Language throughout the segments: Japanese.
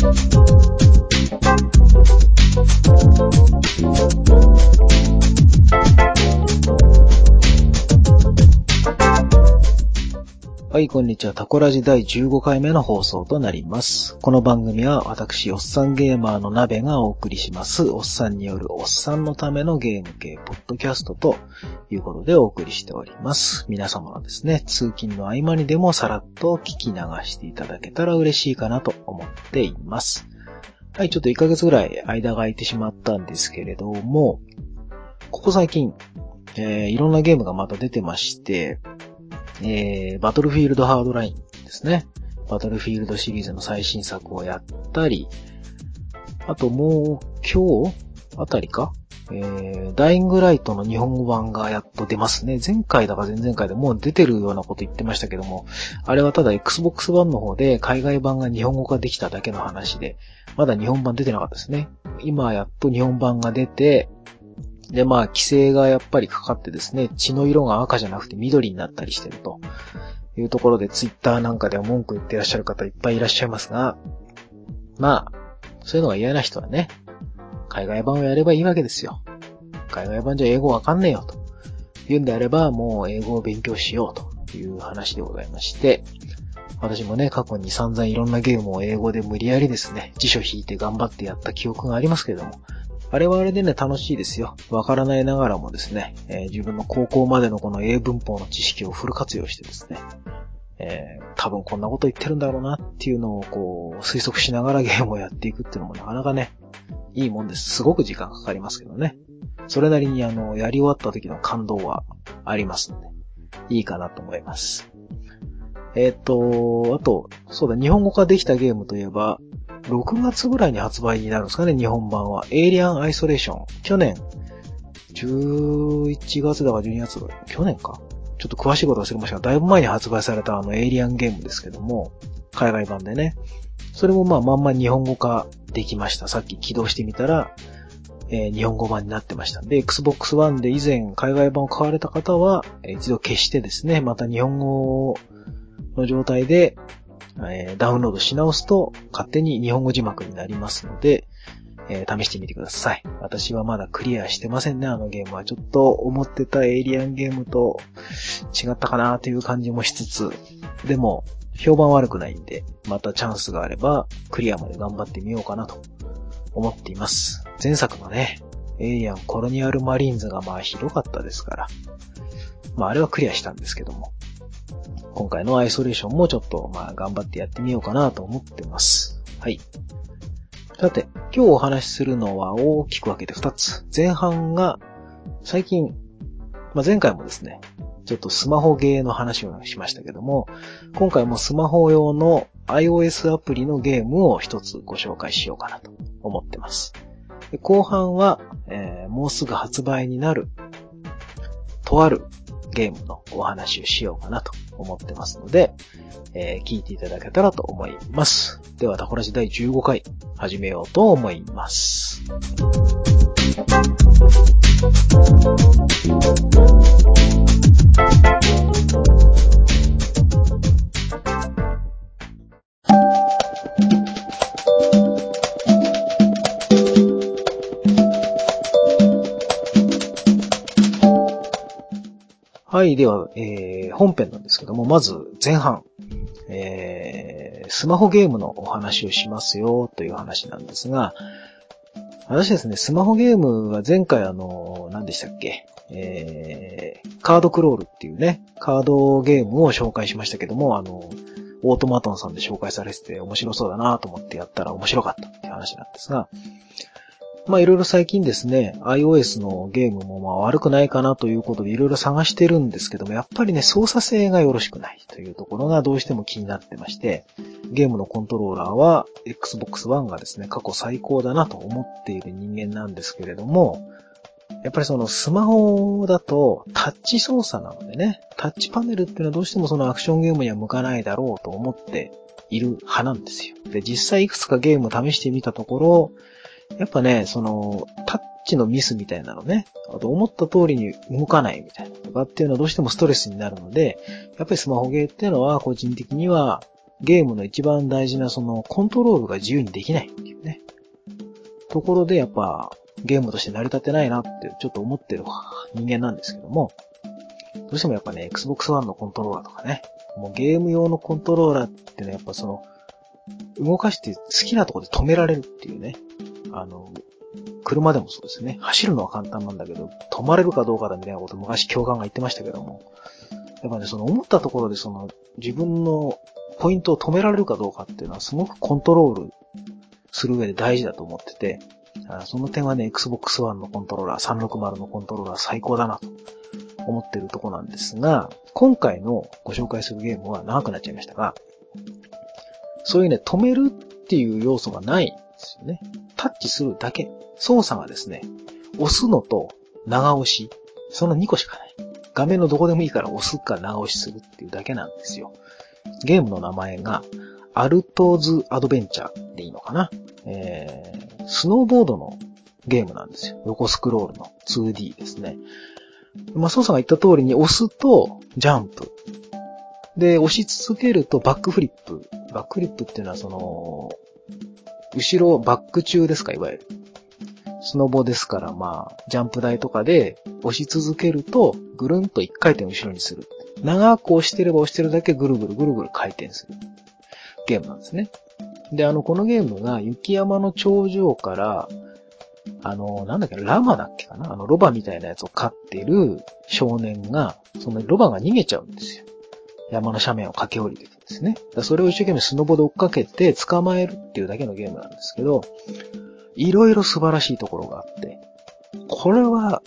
Thank you. はい、こんにちは。タコラジ第15回目の放送となります。この番組は私、おっさんゲーマーの鍋がお送りします、おっさんによるおっさんのためのゲーム系ポッドキャストということでお送りしております。皆様はですね、通勤の合間にでもさらっと聞き流していただけたら嬉しいかなと思っています。はい、ちょっと1ヶ月ぐらい間が空いてしまったんですけれども、ここ最近、えー、いろんなゲームがまた出てまして、えー、バトルフィールドハードラインですね。バトルフィールドシリーズの最新作をやったり、あともう今日あたりか？えー、ダイイングライトの日本語版がやっと出ますね。前回だか前々回でもう出てるようなこと言ってましたけども、あれはただ Xbox 版の方で海外版が日本語化できただけの話で、まだ日本版出てなかったですね。今やっと日本版が出て、で、まあ、規制がやっぱりかかってですね、血の色が赤じゃなくて緑になったりしてるというところで、ツイッターなんかでは文句言ってらっしゃる方いっぱいいらっしゃいますが、まあ、そういうのが嫌な人はね、海外版をやればいいわけですよ。海外版じゃ英語わかんねえよと。言うんであれば、もう英語を勉強しようという話でございまして、私もね、過去に散々いろんなゲームを英語で無理やりですね、辞書引いて頑張ってやった記憶がありますけれども、あれはあれでね、楽しいですよ。わからないながらもですね、えー、自分の高校までのこの英文法の知識をフル活用してですね、えー、多分こんなこと言ってるんだろうなっていうのをこう、推測しながらゲームをやっていくっていうのもなかなかね、いいもんです。すごく時間かかりますけどね。それなりにあの、やり終わった時の感動はありますので、いいかなと思います。えっ、と、あと、そうだ、日本語化できたゲームといえば、6月ぐらいに発売になるんですかね、日本版は。エイリアンアイソレーション。去年、11月だか12月ぐらい。去年か。ちょっと詳しいこと忘れましたが、だいぶ前に発売されたあのエイリアンゲームですけども、海外版でね。それもまあまんま日本語化できました。さっき起動してみたら、えー、日本語版になってました。で、Xbox One で以前海外版を買われた方は、一度消してですね、また日本語の状態でえー、ダウンロードし直すと勝手に日本語字幕になりますので、えー、試してみてください。私はまだクリアしてませんね、あのゲームは。ちょっと思ってたエイリアンゲームと違ったかなという感じもしつつ、でも、評判悪くないんで、またチャンスがあれば、クリアまで頑張ってみようかなと思っています。前作のね、エイリアンコロニアルマリーンズがまあひどかったですから、まああれはクリアしたんですけども、今回のアイソレーションもちょっと、まあ、頑張ってやってみようかなと思ってます。はい。さて、今日お話しするのは大きく分けて2つ。前半が、最近、まあ、前回もですね、ちょっとスマホゲーの話をしましたけども、今回もスマホ用の iOS アプリのゲームを一つご紹介しようかなと思ってます。後半は、えー、もうすぐ発売になる、とあるゲームのお話をしようかなと思ってますので、えー、聞いていただけたらと思います。では、タコラジ第15回、始めようと思います。はい、では、えー、本編なんですけども、まず前半、えー、スマホゲームのお話をしますよという話なんですが、私ですね、スマホゲームは前回あの、何でしたっけ？えー、カードクロールっていうね、カードゲームを紹介しましたけども、あの、オートマトンさんで紹介されてて面白そうだなと思ってやったら面白かったっていう話なんですが、まあいろいろ最近ですね、iOS のゲームもまあ悪くないかなということでいろいろ探してるんですけども、やっぱりね、操作性がよろしくないというところがどうしても気になってまして、ゲームのコントローラーは Xbox One がですね、過去最高だなと思っている人間なんですけれども、やっぱりそのスマホだとタッチ操作なのでね、タッチパネルっていうのはどうしてもそのアクションゲームには向かないだろうと思っている派なんですよ。で、実際いくつかゲーム試してみたところ、やっぱね、その、タッチのミスみたいなのね、あと思った通りに動かないみたいなとかっていうのはどうしてもストレスになるので、やっぱりスマホゲーっていうのは個人的にはゲームの一番大事なそのコントロールが自由にできないっていうね。ところでやっぱゲームとして成り立ってないなってちょっと思ってる人間なんですけども、どうしてもやっぱね、Xbox One のコントローラーとかね、もうゲーム用のコントローラーってね、やっぱその、動かして好きなところで止められるっていうね。あの、車でもそうですね。走るのは簡単なんだけど、止まれるかどうかだみたいなこと昔教官が言ってましたけども。やっぱね、その思ったところでその自分のポイントを止められるかどうかっていうのはすごくコントロールする上で大事だと思ってて、その点はね、Xbox One のコントローラー、360のコントローラー最高だなと思ってるとこなんですが、今回のご紹介するゲームは長くなっちゃいましたが、そういうね、止めるっていう要素がないんですよね。タッチするだけ。操作がですね、押すのと長押し、その2個しかない。画面のどこでもいいから押すか長押しするっていうだけなんですよ。ゲームの名前が、アルトーズアドベンチャーでいいのかな。えー、スノーボードのゲームなんですよ。横スクロールの 2D ですね。まあ、操作が言った通りに押すとジャンプ。で、押し続けるとバックフリップ。バックフリップっていうのはその、後ろバック中ですか、いわゆる。スノボですから、まあ、ジャンプ台とかで押し続けると、ぐるんと一回転後ろにする。長く押してれば押してるだけぐるぐるぐるぐる回転する。ゲームなんですね。で、あの、このゲームが雪山の頂上から、あの、なんだっけ、ラマだっけかな？あの、ロバみたいなやつを飼ってる少年が、そのロバが逃げちゃうんですよ。山の斜面を駆け下りてですね。だそれを一生懸命スノボで追っかけて捕まえるっていうだけのゲームなんですけど、いろいろ素晴らしいところがあって、これは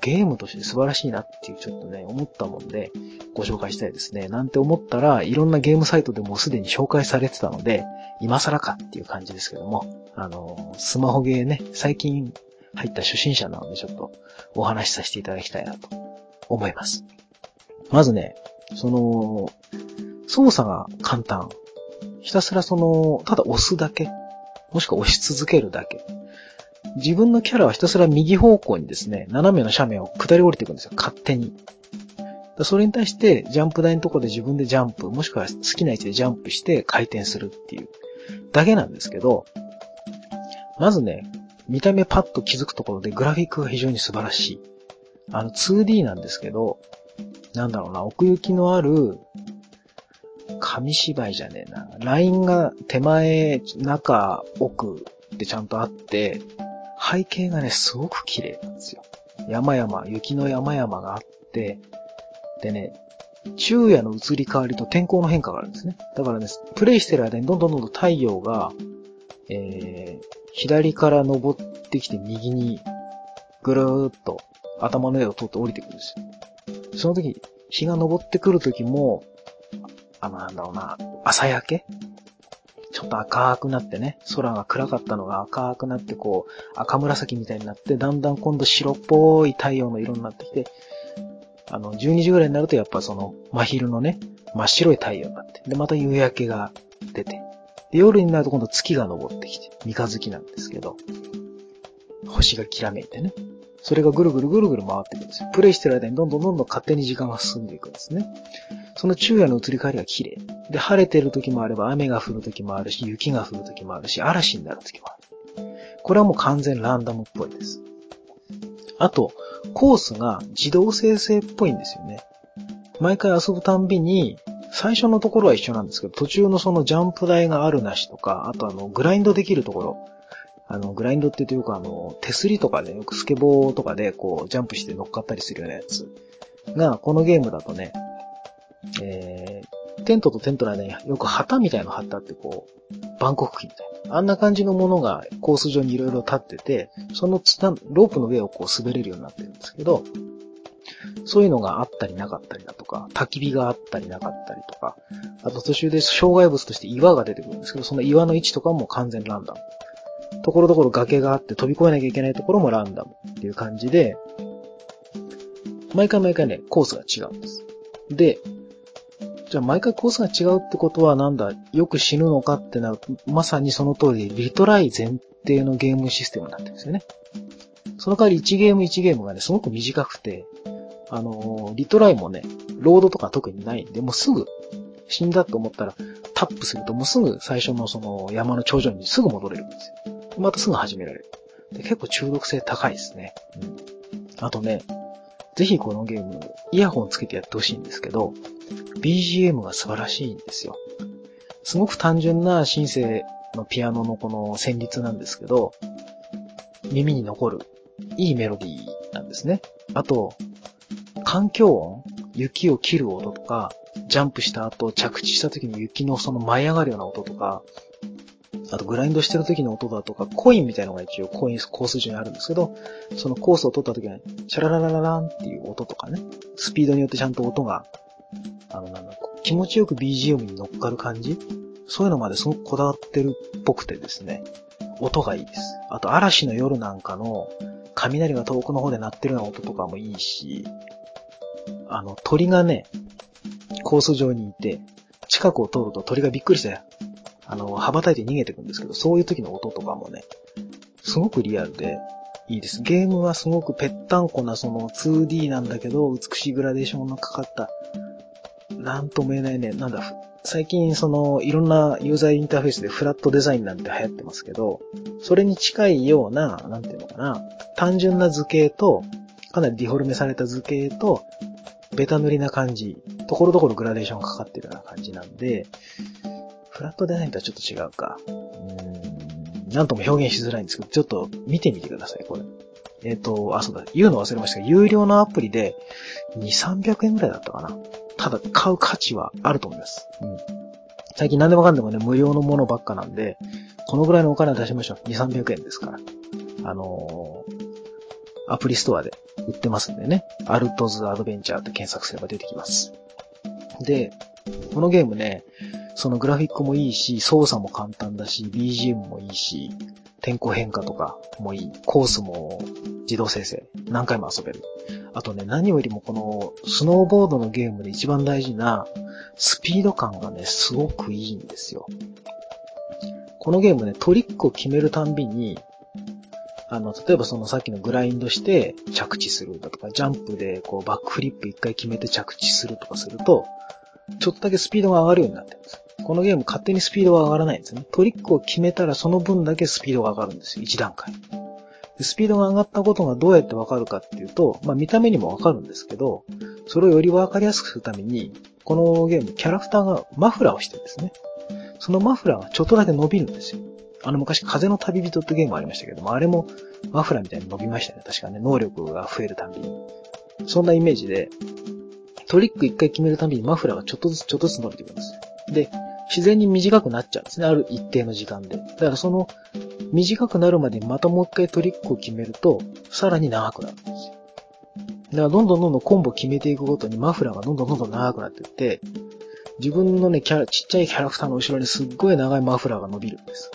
ゲームとして素晴らしいなっていうちょっとね、思ったもんで、ご紹介したいですね。なんて思ったら、いろんなゲームサイトでもすでに紹介されてたので、今更かっていう感じですけども、あの、スマホゲーね、最近入った初心者なのでちょっとお話しさせていただきたいなと思います。まずね、その、操作が簡単。ひたすらその、ただ押すだけ。もしくは押し続けるだけ。自分のキャラはひたすら右方向にですね、斜めの斜面を下り降りていくんですよ。勝手に。それに対して、ジャンプ台のとこで自分でジャンプ、もしくは好きな位置でジャンプして回転するっていうだけなんですけど、まずね、見た目パッと気づくところでグラフィックが非常に素晴らしい。あの 2D なんですけど、なんだろうな、奥行きのある、紙芝居じゃねえな。ラインが手前、中、奥ってちゃんとあって、背景がね、すごく綺麗なんですよ。山々、雪の山々があって、でね、昼夜の移り変わりと天候の変化があるんですね。だからね、プレイしてる間にどんどんどんどん太陽が、えー、左から登ってきて右にぐるーっと頭の上を通って降りてくるんですよ。その時、日が昇ってくる時も、あの、なんだろうな、朝焼け？ちょっと赤くなってね、空が暗かったのが赤くなってこう、赤紫みたいになって、だんだん今度白っぽい太陽の色になってきて、あの、12時ぐらいになるとやっぱその、真昼のね、真っ白い太陽になって、で、また夕焼けが出て、で、夜になると今度月が昇ってきて、三日月なんですけど、星がきらめいてね。それがぐるぐるぐるぐる回っていくんですよ。プレイしてる間にどんどんどんどん勝手に時間が進んでいくんですね。その昼夜の移り変わりが綺麗。で、晴れてる時もあれば雨が降る時もあるし、雪が降る時もあるし、嵐になる時もある。これはもう完全ランダムっぽいです。あと、コースが自動生成っぽいんですよね。毎回遊ぶたんびに、最初のところは一緒なんですけど、途中のそのジャンプ台があるなしとか、あとあの、グラインドできるところ、あの、グラインドっていうか、あの、手すりとかで、よくスケボーとかで、こう、ジャンプして乗っかったりするようなやつが、このゲームだとね、えー、テントとテントの間によく旗みたいなの貼ってあって、こう、バンコク機みたいな。あんな感じのものがコース上にいろいろ立ってて、そのつたロープの上をこう滑れるようになってるんですけど、そういうのがあったりなかったりだとか、焚き火があったりなかったりとか、あと途中で障害物として岩が出てくるんですけど、その岩の位置とかも完全ランダム。ところどころ崖があって飛び越えなきゃいけないところもランダムっていう感じで、毎回毎回ね、コースが違うんです。で、じゃあ毎回コースが違うってことはなんだ、よく死ぬのかってなると、まさにその通りリトライ前提のゲームシステムになってるんですよね。その代わり1ゲーム1ゲームがね、すごく短くて、あのリトライもね、ロードとか特にないんで、もうすぐ死んだと思ったら、タップするともうすぐ最初のその山の頂上にすぐ戻れるんですよ。またすぐ始められる。で結構中毒性高いですね。うん。あとね、ぜひこのゲーム、イヤホンつけてやってほしいんですけど、BGM が素晴らしいんですよ。すごく単純なシンセのピアノのこの旋律なんですけど、耳に残るいいメロディーなんですね。あと、環境音、雪を切る音とか、ジャンプした後着地した時に雪のその舞い上がるような音とか、あとグラインドしてる時の音だとか、コインみたいなのが一応コインコース上にあるんですけど、そのコースを取った時に、シャララララランっていう音とかね、スピードによってちゃんと音が、あの、なんだ、気持ちよく BGM に乗っかる感じ？そういうのまですごくこだわってるっぽくてですね、音がいいです。あと嵐の夜なんかの雷が遠くの方で鳴ってるような音とかもいいし、あの鳥がね、コース上にいて、近くを通ると鳥がびっくりして、あの、羽ばたいて逃げてくんですけど、そういう時の音とかもね、すごくリアルでいいです。ゲームはすごくぺったんこなその 2D なんだけど、美しいグラデーションのかかった、なんとも言えないね、なんだ、最近そのいろんなユーザーインターフェースでフラットデザインなんて流行ってますけど、それに近いような、なんていうのかな、単純な図形と、かなりディフォルメされた図形と、ベタ塗りな感じ、ところどころグラデーションかかってるような感じなんで、フラットデザインとはちょっと違うか。うん、なんとも表現しづらいんですけど、ちょっと見てみてください、これ。えっ、ー、と、あ、そうだ、言うの忘れましたが、有料のアプリで2、300円くらいだったかな。ただ、買う価値はあると思います。うん。最近何でもかんでもね、無料のものばっかなんで、このぐらいのお金を出しましょう。2、300円ですから。あのー、アプリストアで売ってますんでね。アルトズアドベンチャーって検索すれば出てきます。で、このゲームね、そのグラフィックもいいし、操作も簡単だし、BGM もいいし、天候変化とかもいい。コースも自動生成。何回も遊べる。あとね、何よりもこのスノーボードのゲームで一番大事なスピード感がね、すごくいいんですよ。このゲームね、トリックを決めるたんびに、あの、例えばそのさっきのグラインドして着地するだとか、ジャンプでこうバックフリップ一回決めて着地するとかすると、ちょっとだけスピードが上がるようになってるんです。このゲーム勝手にスピードが上がらないんですね。トリックを決めたらその分だけスピードが上がるんですよ。1段階。スピードが上がったことがどうやってわかるかっていうと、まあ見た目にもわかるんですけど、それをよりわかりやすくするために、このゲーム、キャラクターがマフラーをしてるんですね。そのマフラーがちょっとだけ伸びるんですよ。あの昔、風の旅人ってゲームありましたけども、あれもマフラーみたいに伸びましたね。確かね、能力が増えるたびに。そんなイメージで、トリック一回決めるたびにマフラーがちょっとずつちょっとずつ伸びていくんです。で、自然に短くなっちゃうんですね。ある一定の時間で。だからその、短くなるまでまたもう一回トリックを決めると、さらに長くなるんですよ。だからどんどんどんどんコンボ決めていくごとにマフラーがどんどんどんどん長くなっていって、自分のね、キャラ、ちっちゃいキャラクターの後ろにすっごい長いマフラーが伸びるんです。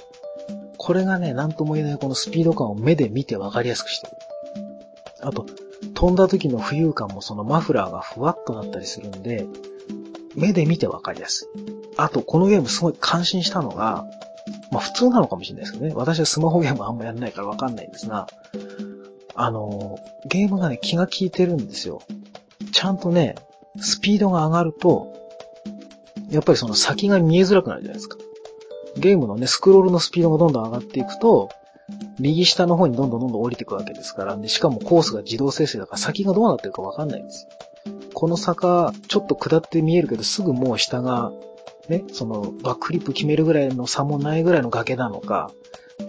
これがね、なんとも言えないこのスピード感を目で見てわかりやすくしてる。あと、飛んだ時の浮遊感もそのマフラーがふわっとなったりするんで、目で見てわかりやすい。あと、このゲームすごい感心したのが、まあ普通なのかもしれないですけどね。私はスマホゲームあんまやんないからわかんないんですが、あの、ゲームがね、気が利いてるんですよ。ちゃんとね、スピードが上がると、やっぱりその先が見えづらくなるじゃないですか。ゲームのね、スクロールのスピードがどんどん上がっていくと、右下の方にどんどんどんどん降りていくわけですから、で、しかもコースが自動生成だから先がどうなってるかわかんないんですよ。この坂、ちょっと下って見えるけど、すぐもう下がね、そのバックリップ決めるぐらいの差もないぐらいの崖なのか、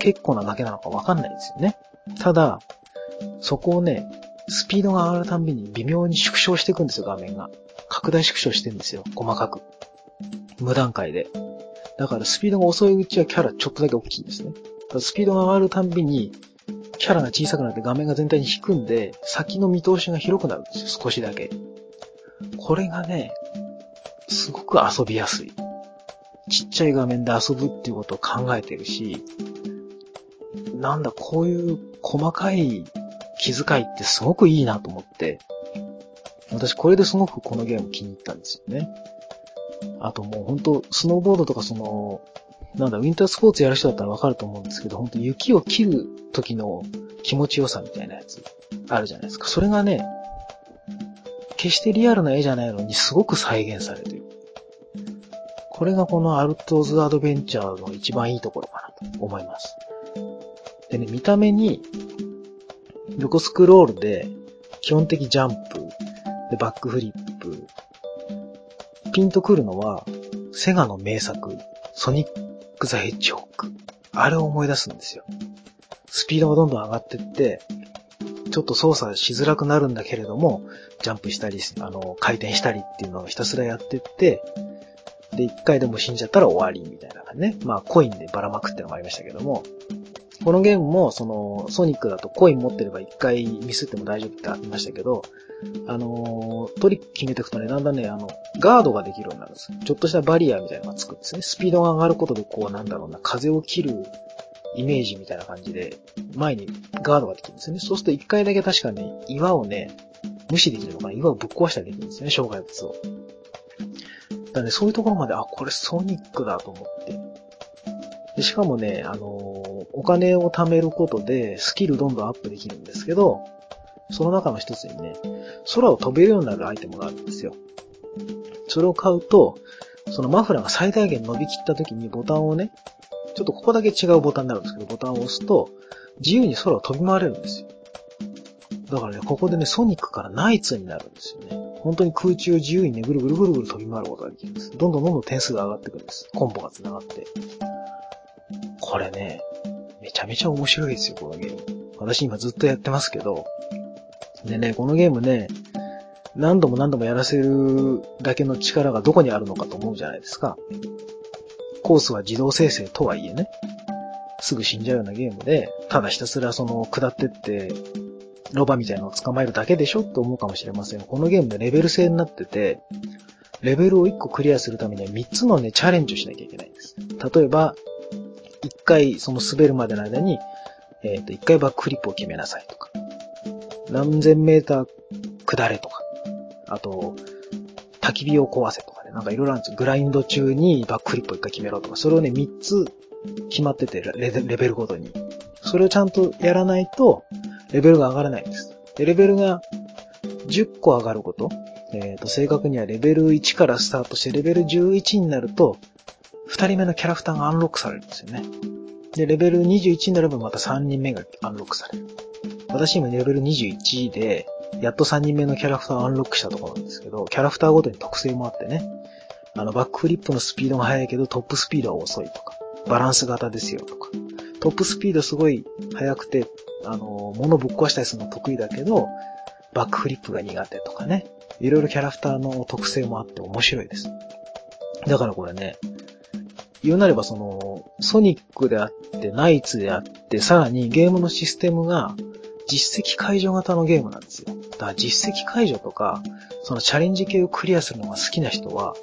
結構な崖なのかわかんないですよね。ただ、そこをね、スピードが上がるたびに微妙に縮小していくんですよ、画面が。拡大縮小してるんですよ、細かく。無段階で。だからスピードが遅いうちはキャラちょっとだけ大きいんですね。スピードが上がるたびに、キャラが小さくなって画面が全体に引くんで、先の見通しが広くなるんですよ、少しだけ。これがね、すごく遊びやすい。ちっちゃい画面で遊ぶっていうことを考えてるし、なんだ、こういう細かい気遣いってすごくいいなと思って、私これですごくこのゲーム気に入ったんですよね。あともうほんと、スノーボードとかその、なんだ、ウィンタースポーツやる人だったらわかると思うんですけど、ほんと雪を切る時の気持ちよさみたいなやつあるじゃないですか。それがね、決してリアルな絵じゃないのにすごく再現されてる。これがこのアルトズアドベンチャーの一番いいところかなと思います。でね、見た目に、横スクロールで、基本的ジャンプ、で、バックフリップ、ピンとくるのは、セガの名作、ソニック・ザ・ヘッジホック。あれを思い出すんですよ。スピードがどんどん上がってって、ちょっと操作しづらくなるんだけれども、ジャンプしたり、あの、回転したりっていうのをひたすらやってって、で、一回でも死んじゃったら終わりみたいなね。まあ、コインでばらまくってのもありましたけども、このゲームも、その、ソニックだとコイン持ってれば一回ミスっても大丈夫ってありましたけど、あのトリック決めていくとね、だんだんね、あの、ガードができるようになるんです。ちょっとしたバリアみたいなのがつくんですね。スピードが上がることで、こう、なんだろうな、風を切るイメージみたいな感じで、前にガードができるんですよね。そうすると一回だけ確かね、岩をね、無視できるのかな岩をぶっ壊したりできるんですよね、障害物を。だね、そういうところまで、あ、これソニックだと思って。でしかもね、あのお金を貯めることでスキルどんどんアップできるんですけど、その中の一つにね、空を飛べるようになるアイテムがあるんですよ。それを買うと、そのマフラーが最大限伸びきった時にボタンをね、ちょっとここだけ違うボタンになるんですけど、ボタンを押すと、自由に空を飛び回れるんですよ。だからね、ここでね、ソニックからナイツになるんですよね。本当に空中を自由にね、ぐるぐるぐるぐる飛び回ることができるんです。どんどんどんどん点数が上がってくるんです。コンボが繋がって。これね、めちゃめちゃ面白いですよ、このゲーム。私今ずっとやってますけど。でね、このゲームね、何度も何度もやらせるだけの力がどこにあるのかと思うじゃないですか。コースは自動生成とはいえね、すぐ死んじゃうようなゲームで、ただひたすらその下ってって、ロバみたいなのを捕まえるだけでしょって思うかもしれません。このゲームでレベル制になってて、レベルを1個クリアするためには3つのね、チャレンジをしなきゃいけないんです。例えば、1回その滑るまでの間に、えっ、ー、と、1回バックフリップを決めなさいとか、何千メーター下れとか、あと、焚き火を壊せとかなんかいろいろあるんですよ。グラインド中にバックフリップを1回決めろとか、それをね、3つ決まっててレ、ベルごとに。それをちゃんとやらないと、レベルが上がらないんです。で、レベルが10個上がること。えっ、ー、と、正確にはレベル1からスタートして、レベル11になると、2人目のキャラクターがアンロックされるんですよね。で、レベル21になればまた3人目がアンロックされる。私今レベル21で、やっと3人目のキャラクターをアンロックしたところなんですけど、キャラクターごとに特性もあってね、あの、バックフリップのスピードが速いけどトップスピードは遅いとか、バランス型ですよとか、トップスピードすごい速くて、あの、物ぶっ壊したりするの得意だけど、バックフリップが苦手とかね、いろいろキャラクターの特性もあって面白いです。だからこれね、言うなればその、ソニックであって、ナイツであって、さらにゲームのシステムが実績解除型のゲームなんですよ。だから実績解除とか、そのチャレンジ系をクリアするのが好きな人は、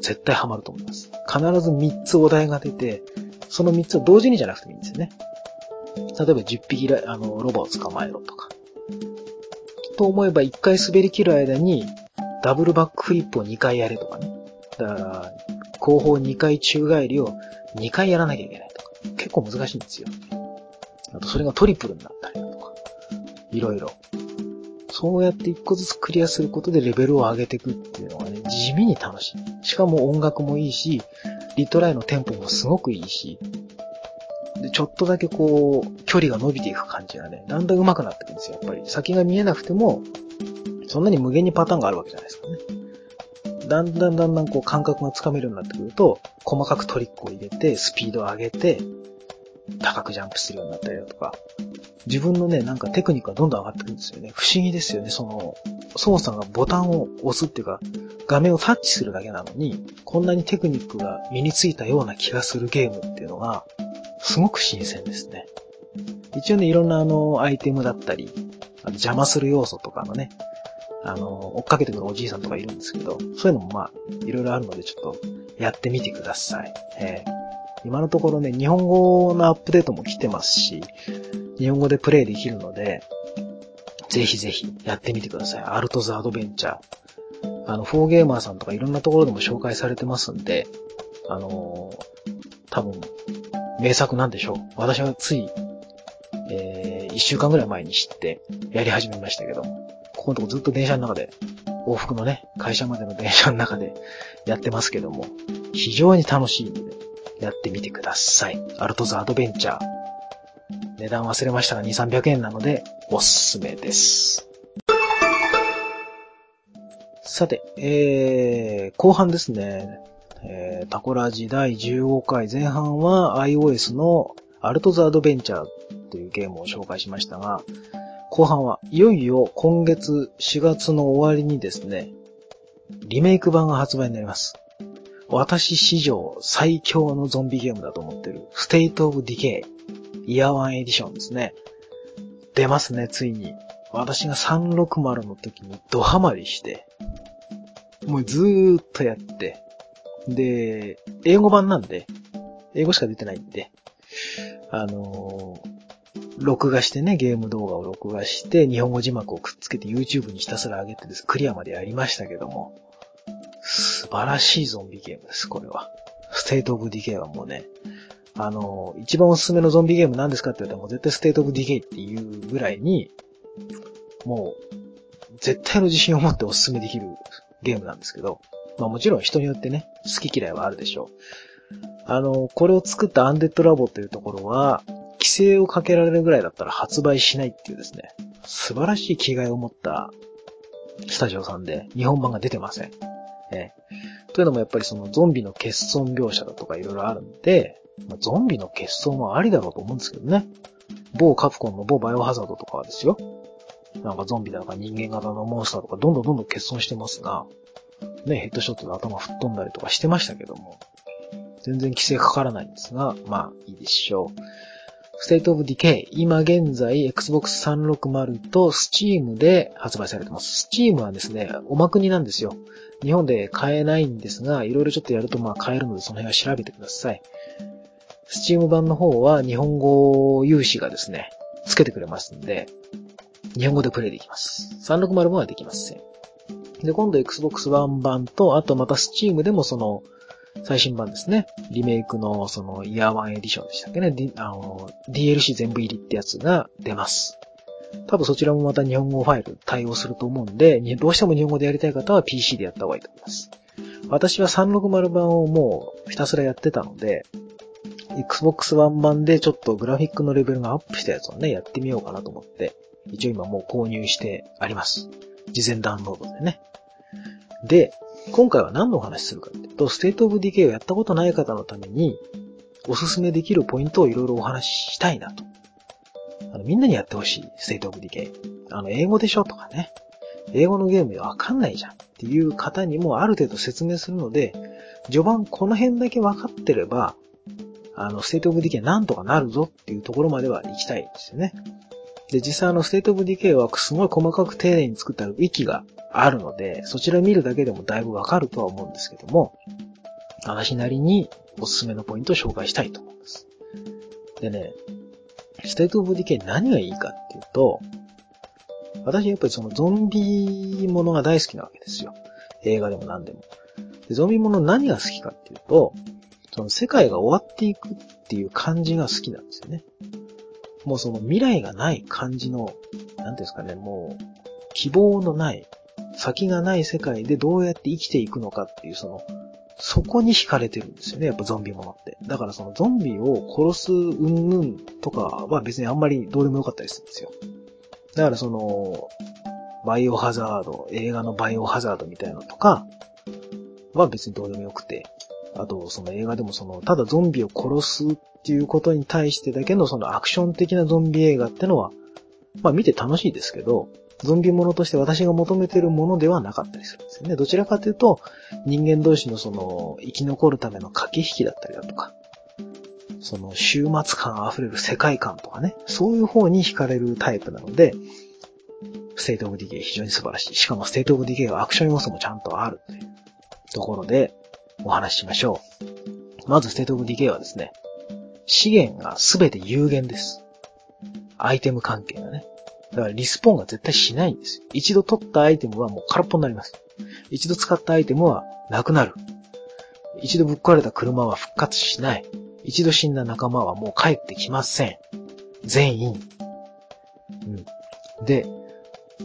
絶対ハマると思います。必ず3つお題が出て、その3つを同時にじゃなくてもいいんですよね。例えば10匹あの、ロバを捕まえろとか。と思えば1回滑り切る間に、ダブルバックフリップを2回やれとかね。だから、後方2回宙返りを2回やらなきゃいけないとか。結構難しいんですよ。あとそれがトリプルになったり。いろいろ。そうやって一個ずつクリアすることでレベルを上げていくっていうのがね、地味に楽しい。しかも音楽もいいし、リトライのテンポもすごくいいし、で、ちょっとだけこう、距離が伸びていく感じがね、だんだん上手くなっていくんですよ、やっぱり。先が見えなくても、そんなに無限にパターンがあるわけじゃないですかね。だんだんだんだんこう感覚がつかめるようになってくると、細かくトリックを入れて、スピードを上げて、高くジャンプするようになったりだとか、自分のね、なんかテクニックがどんどん上がってくるんですよね。不思議ですよね。その、操作がボタンを押すっていうか、画面をタッチするだけなのに、こんなにテクニックが身についたような気がするゲームっていうのが、すごく新鮮ですね。一応ね、いろんなあの、アイテムだったり、あの邪魔する要素とかのね、あの、追っかけてくるおじいさんとかいるんですけど、そういうのもまあ、いろいろあるのでちょっとやってみてください。えー、今のところね、日本語のアップデートも来てますし、日本語でプレイできるので、ぜひぜひやってみてください。アルトズアドベンチャー。あの、フォーゲーマーさんとかいろんなところでも紹介されてますんで、あのー、多分、名作なんでしょう。私はつい、えー、一週間ぐらい前に知って、やり始めましたけど、ここのとこずっと電車の中で往復のね、会社までの電車の中でやってますけども、非常に楽しいので、やってみてください。アルトザアドベンチャー。値段忘れましたが2、300円なので、おすすめです。さて、えー、後半ですね。えー、タコラジ第15回前半は iOS の Alto's Adventure というゲームを紹介しましたが、後半はいよいよ今月4月の終わりにですね、リメイク版が発売になります。私史上最強のゾンビゲームだと思ってる、 State of Decay、Year-One Edition ですね。出ますね、ついに。私が360の時にドハマりして、もうずーっとやって、で、英語版なんで、英語しか出てないんで、あのー、録画してね、ゲーム動画を録画して、日本語字幕をくっつけて YouTube にひたすら上げてです、クリアまでやりましたけども、素晴らしいゾンビゲームです、これは。 State of Decay はもうね、あの、一番おすすめのゾンビゲーム何ですかって言われたらもう絶対 State of Decay っていうぐらいに、もう、絶対の自信を持っておすすめできるゲームなんですけど、まあもちろん人によってね、好き嫌いはあるでしょう。あの、これを作ったアンデッドラボというところは、規制をかけられるぐらいだったら発売しないっていうですね、素晴らしい気概を持ったスタジオさんで日本版が出てません。えというのもやっぱりそのゾンビの欠損描写だとかいろいろあるんで、まあ、ゾンビの欠損はありだろうと思うんですけどね。某カプコンの某バイオハザードとかはですよ。なんかゾンビだとか人間型のモンスターとかどんどんどんどん欠損してますが、ね、ヘッドショットで頭吹っ飛んだりとかしてましたけども、全然規制かからないんですが、まあいいでしょう。 State of Decay、今現在 Xbox 360と Steam で発売されてます。Steam はですね、おまくになんですよ。日本で買えないんですが、いろいろちょっとやるとまあ買えるのでその辺は調べてください。Steam 版の方は日本語有志がですね、つけてくれますんで、日本語でプレイできます。360版はできません。で、今度 Xbox One 版と、あとまた Steam でもその、最新版ですね。リメイクのそのイヤーワンエディションでしたっけね。D、あの、DLC 全部入りってやつが出ます。多分そちらもまた日本語ファイル対応すると思うんで、どうしても日本語でやりたい方は PC でやった方がいいと思います。私は360版をもうひたすらやってたので、Xbox One 版でちょっとグラフィックのレベルがアップしたやつをね、やってみようかなと思って、一応今もう購入してあります。事前ダウンロードでね。で、今回は何のお話するかっていうと、 State of Decay をやったことない方のために、おすすめできるポイントをいろいろお話ししたいなと。あの、みんなにやってほしい、 State of Decay。あの、英語でしょとかね。英語のゲームでわかんないじゃんっていう方にもある程度説明するので、序盤この辺だけ分かってれば、あの、 State of Decay なんとかなるぞっていうところまでは行きたいですよね。で、実際あの、 State of Decay はすごい細かく丁寧に作ったウィキがあるので、そちら見るだけでもだいぶわかるとは思うんですけども、私なりにおすすめのポイントを紹介したいと思います。でね、State of Decay 何がいいかっていうと、私やっぱりそのゾンビものが大好きなわけですよ。映画でも何でも。でゾンビもの何が好きかっていうと、その世界が終わっていくっていう感じが好きなんですよね。もうその未来がない感じの、なんですかね、もう希望のない先がない世界でどうやって生きていくのかっていう、その、そこに惹かれてるんですよね、やっぱゾンビものって。だからそのゾンビを殺すうんぬんとかは別にあんまりどうでもよかったりするんですよ。だからその、バイオハザード、映画のバイオハザードみたいなのとかは別にどうでもよくて。あと、その映画でもその、ただゾンビを殺すっていうことに対してだけのそのアクション的なゾンビ映画ってのは、まあ見て楽しいですけど、ゾンビものとして私が求めてるものではなかったりするんですよね。どちらかというと、人間同士のその、生き残るための駆け引きだったりだとか、その、終末感溢れる世界観とかね、そういう方に惹かれるタイプなので、 State of Decay 非常に素晴らしい。しかも State of Decay はアクション要素もちゃんとあるというところでお話ししましょう。まず State of Decay はですね、資源がすべて有限です。アイテム関係がね。だからリスポーンが絶対しないんですよ。一度取ったアイテムはもう空っぽになります。一度使ったアイテムはなくなる。一度ぶっ壊れた車は復活しない。一度死んだ仲間はもう帰ってきません。全員。うん。で、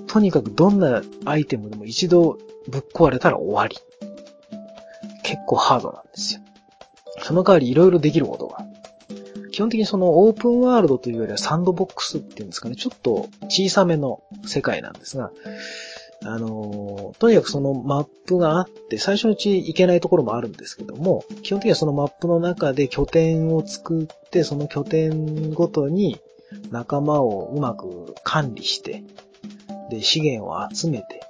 とにかくどんなアイテムでも一度ぶっ壊れたら終わり。結構ハードなんですよ。その代わり色々できることが。基本的にそのオープンワールドというよりはサンドボックスっていうんですかね、ちょっと小さめの世界なんですが、あの、とにかくそのマップがあって、最初のうち行けないところもあるんですけども、基本的にはそのマップの中で拠点を作って、その拠点ごとに仲間をうまく管理して、で、資源を集めて、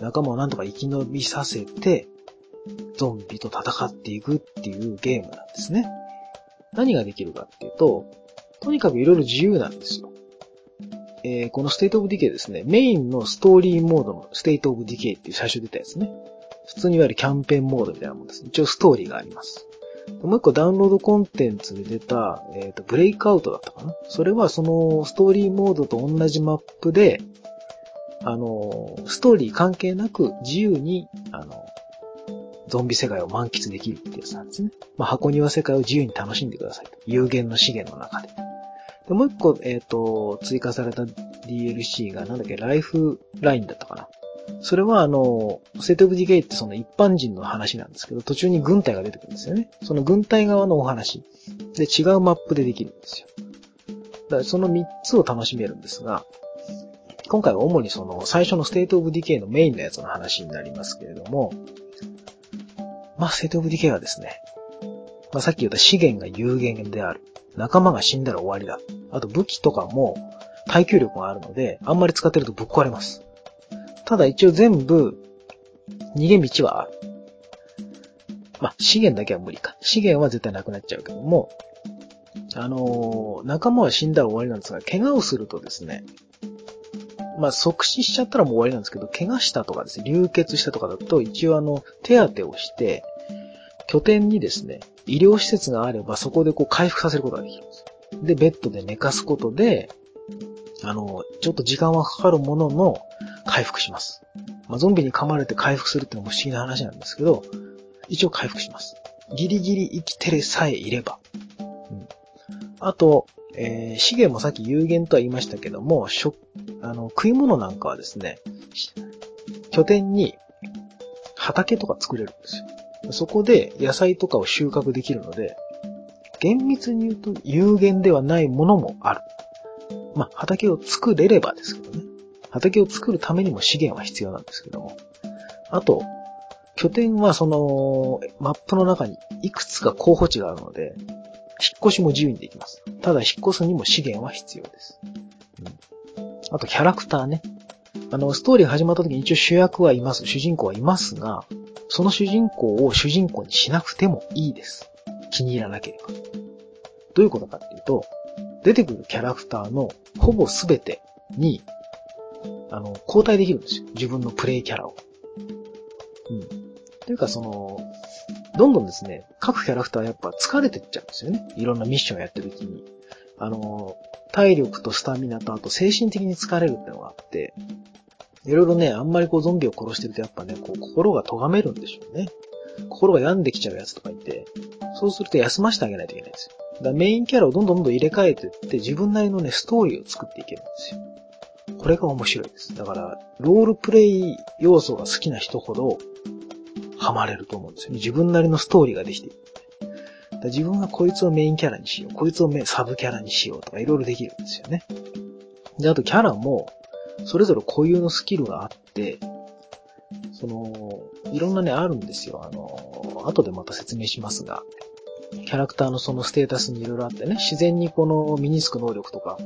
仲間をなんとか生き延びさせて、ゾンビと戦っていくっていうゲームなんですね。何ができるかっていうと、とにかくいろいろ自由なんですよ。えー、この State of Decay ですね、メインのストーリーモードの State of Decay っていう最初出たやつね。普通にいわゆるキャンペーンモードみたいなもんです。一応ストーリーがあります。もう一個ダウンロードコンテンツで出た、えっ、ー、と、ブレイクアウトだったかなそれはそのストーリーモードと同じマップで、あの、ストーリー関係なく自由に、あの、ゾンビ世界を満喫できるってやつなんですね。まあ、箱庭世界を自由に楽しんでください。有限の資源の中で。でもう一個、えっ、ー、と、追加された DLC が、なんだっけ、 Lifeline だったかな。それはあの、 State of Decay ってその一般人の話なんですけど、途中に軍隊が出てくるんですよね。その軍隊側のお話。で、違うマップでできるんですよ。だからその三つを楽しめるんですが、今回は主にその最初の State of Decay のメインのやつの話になりますけれども、まあ、 State of Decay はですね、まあ、さっき言った資源が有限である。仲間が死んだら終わりだ。あと武器とかも耐久力があるので、あんまり使ってるとぶっ壊れます。ただ一応全部、逃げ道はある。まあ、資源だけは無理か。資源は絶対なくなっちゃうけども、あのー、仲間は死んだら終わりなんですが、怪我をするとですね、まあ、即死しちゃったらもう終わりなんですけど、怪我したとかですね、流血したとかだと、一応あの、手当てをして、拠点にですね、医療施設があればそこでこう回復させることができるんです。で、ベッドで寝かすことで、あの、ちょっと時間はかかるものの回復します。まあ、ゾンビに噛まれて回復するっていうのも不思議な話なんですけど、一応回復します。ギリギリ生きてれさえいれば。うん、あと、えー、資源もさっき有限とは言いましたけども、食、あの、食い物なんかはですね、拠点に畑とか作れるんですよ。そこで野菜とかを収穫できるので、厳密に言うと有限ではないものもある。まあ、畑を作れればですけどね。畑を作るためにも資源は必要なんですけども。あと、拠点はその、マップの中にいくつか候補地があるので、引っ越しも自由にできます。ただ引っ越すにも資源は必要です。うん、あとキャラクターね。あの、ストーリー始まった時に一応主役はいます。主人公はいますが、その主人公を主人公にしなくてもいいです。気に入らなければ。どういうことかっていうと、出てくるキャラクターのほぼすべてに、あの、交代できるんですよ。自分のプレイキャラを。うん。というか、その、どんどんですね、各キャラクターやっぱ疲れてっちゃうんですよね。いろんなミッションをやってるうちに。あの、体力とスタミナとあと精神的に疲れるってのがあって、いろいろね、あんまりこうゾンビを殺してるとやっぱね、こう心が咎めるんでしょうね。心が病んできちゃうやつとかいて、そうすると休ませてあげないといけないんですよ。だからメインキャラをどんどんどんどん入れ替えていって自分なりのね、ストーリーを作っていけるんですよ。これが面白いです。だから、ロールプレイ要素が好きな人ほど、ハマれると思うんですよね。自分なりのストーリーができている。自分はこいつをメインキャラにしよう。こいつをサブキャラにしようとかいろいろできるんですよね。で、あとキャラも、それぞれ固有のスキルがあって、その、いろんなね、あるんですよ。あの、後でまた説明しますが、キャラクターのそのステータスにいろいろあってね、自然にこの身につく能力とか、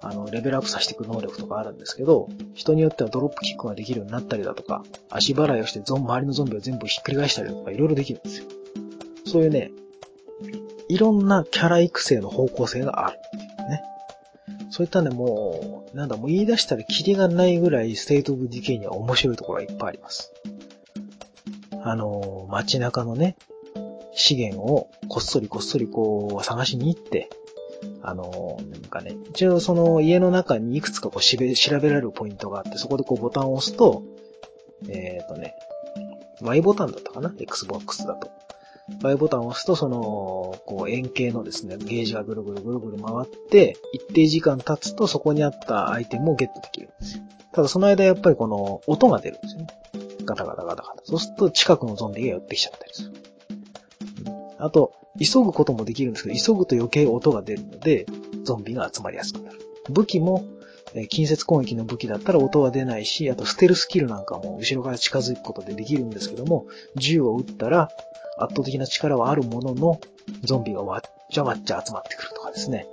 あの、レベルアップさせていく能力とかあるんですけど、人によってはドロップキックができるようになったりだとか、足払いをしてゾン、周りのゾンビを全部ひっくり返したりだとか、いろいろできるんですよ。そういうね、いろんなキャラ育成の方向性がある。そういったね、もう、なんだ、もう言い出したらキリがないぐらい State of Decay には面白いところがいっぱいあります。あの、街中のね、資源をこっそりこっそりこう探しに行って、あの、なんかね、一応その家の中にいくつかこう調べられるポイントがあって、そこでこうボタンを押すと、えっ、ー、とね、Y ボタンだったかな ?Xbox だと。Y ボタンを押すと、その、こう円形のですね、ゲージがぐるぐるぐるぐる回って、一定時間経つとそこにあったアイテムをゲットできるんですよ。ただその間やっぱりこの音が出るんですよね。ガタガタガタガタ。そうすると近くのゾンビが寄ってきちゃったりする。あと、急ぐこともできるんですけど、急ぐと余計音が出るので、ゾンビが集まりやすくなる。武器も、え近接攻撃の武器だったら音は出ないし、あとステルスキルなんかも後ろから近づくことでできるんですけども、銃を撃ったら圧倒的な力はあるものの、ゾンビがわっちゃわっちゃ集まってくるとかですね。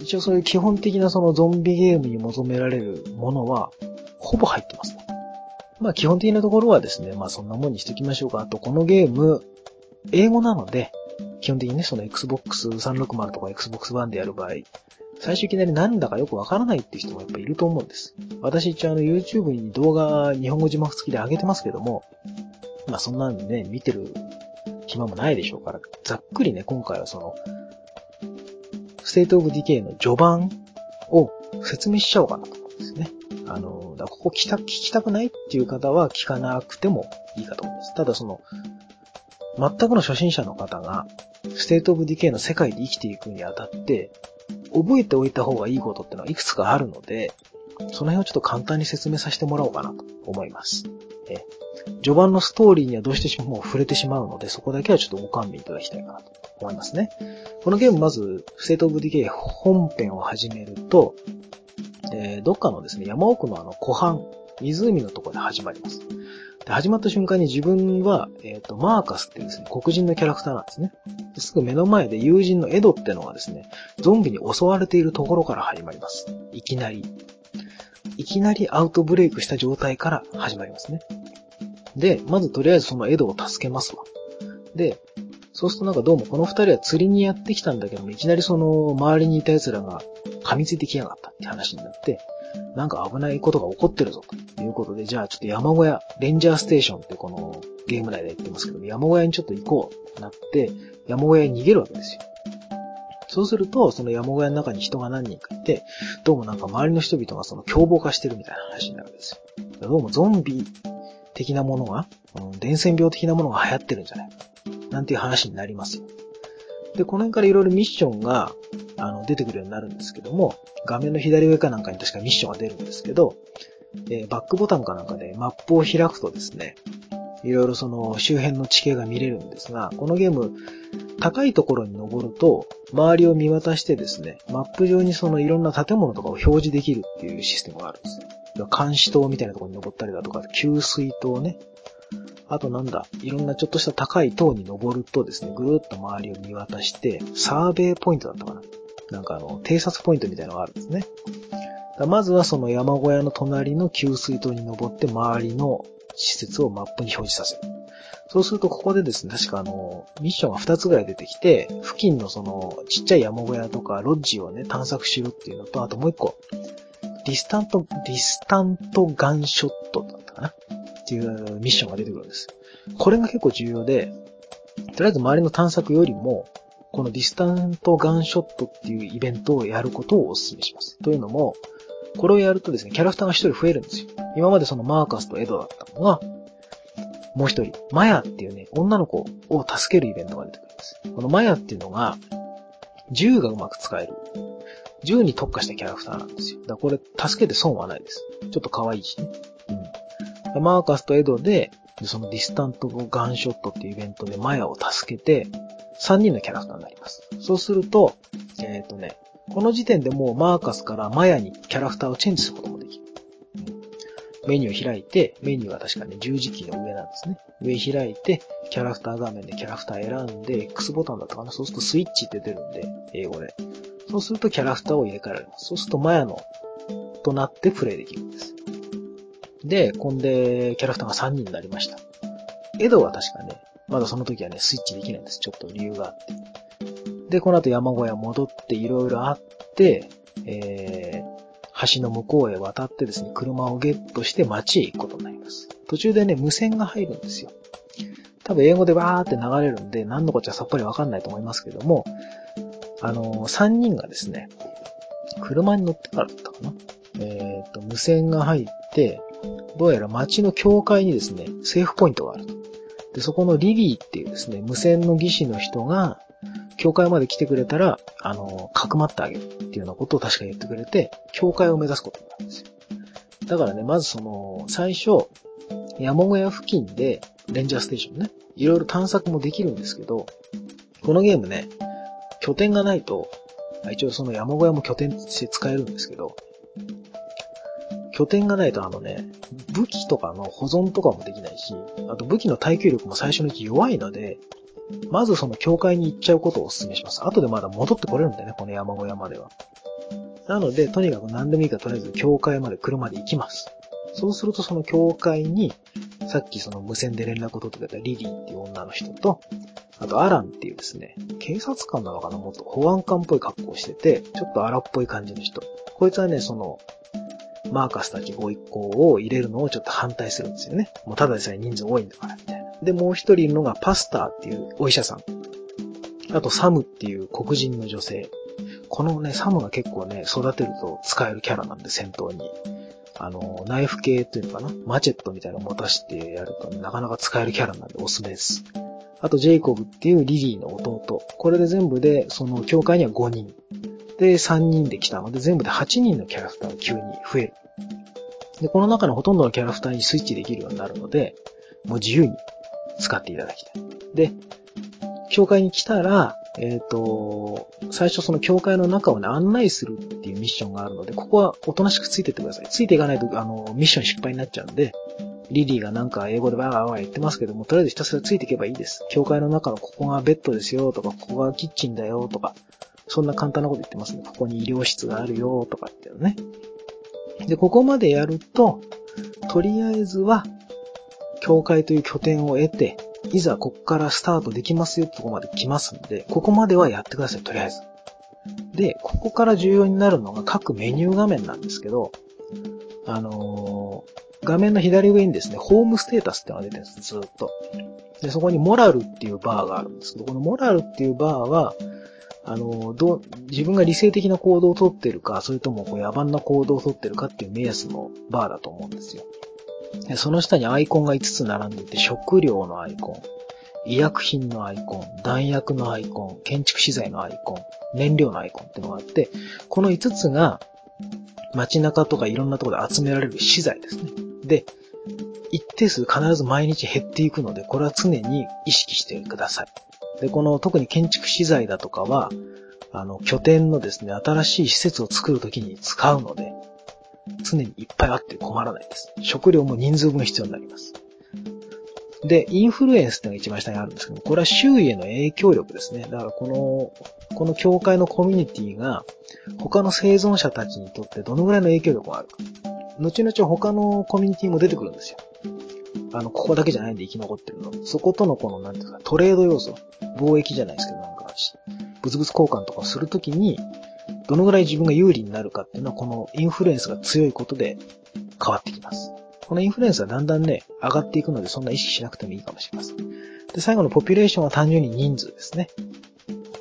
一応そういう基本的なそのゾンビゲームに求められるものは、ほぼ入ってますね。まあ基本的なところはですね、まあそんなもんにしておきましょうか。あとこのゲーム、英語なので、基本的にね、その Xbox 360とか Xbox One でやる場合、最初いきなりなんだかよくわからないって人もやっぱいると思うんです。私一応あの YouTube に動画日本語字幕付きで上げてますけども、まあそんなんでね、見てる暇もないでしょうから、ざっくりね、今回はその、 State of Decay の序盤を説明しちゃおうかなと思うんですね。あの、だここ聞きた聞きたくないっていう方は聞かなくてもいいかと思います。ただその、全くの初心者の方が、 State of Decay の世界で生きていくにあたって、覚えておいた方がいいことってのはいくつかあるので、その辺をちょっと簡単に説明させてもらおうかなと思います。え序盤のストーリーにはどうしても触れてしまうので、そこだけはちょっとご勘弁いただきたいかなと思いますね。このゲームまず、 State of Decay 本編を始めると、えー、どっかのですね、山奥のあの湖畔、湖のところで始まります。で始まった瞬間に自分は、えっ、ー、と、マーカスっていうですね、黒人のキャラクターなんですね。すぐ目の前で友人のエドってのがですね、ゾンビに襲われているところから始まります。いきなり。いきなりアウトブレイクした状態から始まりますね。で、まずとりあえずそのエドを助けますわ。で、そうするとなんかどうもこの二人は釣りにやってきたんだけども、いきなりその周りにいた奴らが噛みついてきやがったって話になって、なんか危ないことが起こってるぞということで、じゃあちょっと山小屋、レンジャーステーションってこのゲーム内で言ってますけど、山小屋にちょっと行こうってなって、山小屋に逃げるわけですよ。そうすると、その山小屋の中に人が何人かいて、どうもなんか周りの人々がその凶暴化してるみたいな話になるんですよ。どうもゾンビ的なものが、伝染病的なものが流行ってるんじゃないか。なんていう話になりますよ。で、この辺からいろいろミッションが、あの、出てくるようになるんですけども、画面の左上かなんかに確かミッションが出るんですけど、えー、バックボタンかなんかでマップを開くとですね、いろいろその周辺の地形が見れるんですが、このゲーム、高いところに登ると、周りを見渡してですね、マップ上にそのいろんな建物とかを表示できるっていうシステムがあるんですよ。監視塔みたいなところに登ったりだとか、給水塔ね。あとなんだ、いろんなちょっとした高い塔に登るとですね、ぐるっと周りを見渡して、 survey point だったかな。なんかあの、偵察ポイントみたいなのがあるんですね。だまずはその山小屋の隣の給水塔に登って周りの施設をマップに表示させる。そうするとここでですね、確かあの、ミッションが2つぐらい出てきて、付近のその、ちっちゃい山小屋とかロッジをね、探索しろっていうのと、あともう一個、 distant、distant gunshot だったかなっていうミッションが出てくるんです。これが結構重要で、とりあえず周りの探索よりも、このディスタントガンショットっていうイベントをやることをお勧めします。というのも、これをやるとですね、キャラクターが一人増えるんですよ。今までそのマーカスとエドだったのが、もう一人、マヤっていうね、女の子を助けるイベントが出てくるんです。このマヤっていうのが、銃がうまく使える。銃に特化したキャラクターなんですよ。だからこれ、助けて損はないです。ちょっと可愛いしね。うん。マーカスとエドで、そのディスタントガンショットっていうイベントでマヤを助けて、3人のキャラクターになります。そうすると、えっ、ー、とね、この時点でもうマーカスからマヤにキャラクターをチェンジすることもできる。メニューを開いて、メニューは確かね、十字キーの上なんですね。上開いて、キャラクター画面でキャラクター選んで、X ボタンだったかなそうするとスイッチって出るんで、英語で。そうするとキャラクターを入れ替えられます。そうするとマヤのとなってプレイできるんです。で、こんで、キャラクターが3人になりました。エドは確かね、まだその時はね、スイッチできないんです。ちょっと理由があって。で、この後山小屋戻っていろいろあって、えー、橋の向こうへ渡ってですね、車をゲットして街へ行くことになります。途中でね、無線が入るんですよ。多分英語でバーって流れるんで、何のこっちゃさっぱりわかんないと思いますけども、あのー、3人がですね、車に乗ってからだったかな。えっ、ー、と、無線が入って、どうやら街の境界にですね、セーフポイントがあると。で、そこのリリーっていうですね、無線の技師の人が、教会まで来てくれたら、あの、かくまってあげるっていうようなことを確か言ってくれて、教会を目指すことになるんですよ。だからね、まずその、最初、山小屋付近で、レンジャーステーションね、いろいろ探索もできるんですけど、このゲームね、拠点がないと、一応その山小屋も拠点として使えるんですけど、拠点がないとあのね、武器とかの保存とかもできないし、あと武器の耐久力も最初のうち弱いので、まずその境界に行っちゃうことをお勧めします。後でまだ戻ってこれるんだよね、この山小屋までは。なので、とにかく何でもいいからとりあえず境界まで車で行きます。そうするとその境界に、さっきその無線で連絡を取ってくれたリリーっていう女の人と、あとアランっていうですね、警察官なのかなもっと保安官っぽい格好をしてて、ちょっと荒っぽい感じの人。こいつはね、その、マーカスたちご一行を入れるのをちょっと反対するんですよね。もうただでさえ人数多いんだから、みたいな。で、もう一人いるのがパスターっていうお医者さん。あとサムっていう黒人の女性。このね、サムが結構ね、育てると使えるキャラなんで、戦闘に。あの、ナイフ系っていうのかな？マチェットみたいなの持たしてやると、ねなかなか使えるキャラなんでおすすめです。あと、ジェイコブっていうリリーの弟。これで全部で、その教会には5人。で、3人で来たので、全部で8人のキャラクターが急に増える。で、この中のほとんどのキャラクターにスイッチできるようになるので、もう自由に使っていただきたい。で、教会に来たら、えっ、ー、と、最初その教会の中をね、案内するっていうミッションがあるので、ここはおとなしくついてってください。ついていかないと、あの、ミッション失敗になっちゃうんで、リリーがなんか英語でバーバーバー言ってますけども、とりあえずひたすらついていけばいいです。教会の中のここがベッドですよとか、ここがキッチンだよとか、そんな簡単なこと言ってますね。ここに医療室があるよとかっていうのね。で、ここまでやると、とりあえずは、教会という拠点を得て、いざこっからスタートできますよってとこまで来ますんで、ここまではやってください、とりあえず。で、ここから重要になるのが各メニュー画面なんですけど、あのー、画面の左上にですね、ホームステータスってのが出てるんです、ずっと。で、そこにモラルっていうバーがあるんですけど、このモラルっていうバーは、あの、どう、自分が理性的な行動をとってるか、それともこう野蛮な行動をとってるかっていう目安のバーだと思うんですよ。でその下にアイコンが5つ並んでいて、食料のアイコン、医薬品のアイコン、弾薬のアイコン、建築資材のアイコン、燃料のアイコンってのがあって、この5つが街中とかいろんなところで集められる資材ですね。で、一定数必ず毎日減っていくので、これは常に意識してください。で、この特に建築資材だとかは、あの、拠点のですね、新しい施設を作るときに使うので、常にいっぱいあって困らないです。食料も人数分必要になります。で、インフルエンスっていうのが一番下にあるんですけどこれは周囲への影響力ですね。だからこの、この教会のコミュニティが他の生存者たちにとってどのぐらいの影響力があるか。後々他のコミュニティも出てくるんですよ。あの、ここだけじゃないんで生き残ってるの。そことのこの、なんていうか、トレード要素。貿易じゃないですけど、なんか、物々交換とかをするときに、どのぐらい自分が有利になるかっていうのは、このインフルエンスが強いことで変わってきます。このインフルエンスはだんだんね、上がっていくので、そんな意識しなくてもいいかもしれません。で、最後のポピュレーションは単純に人数ですね。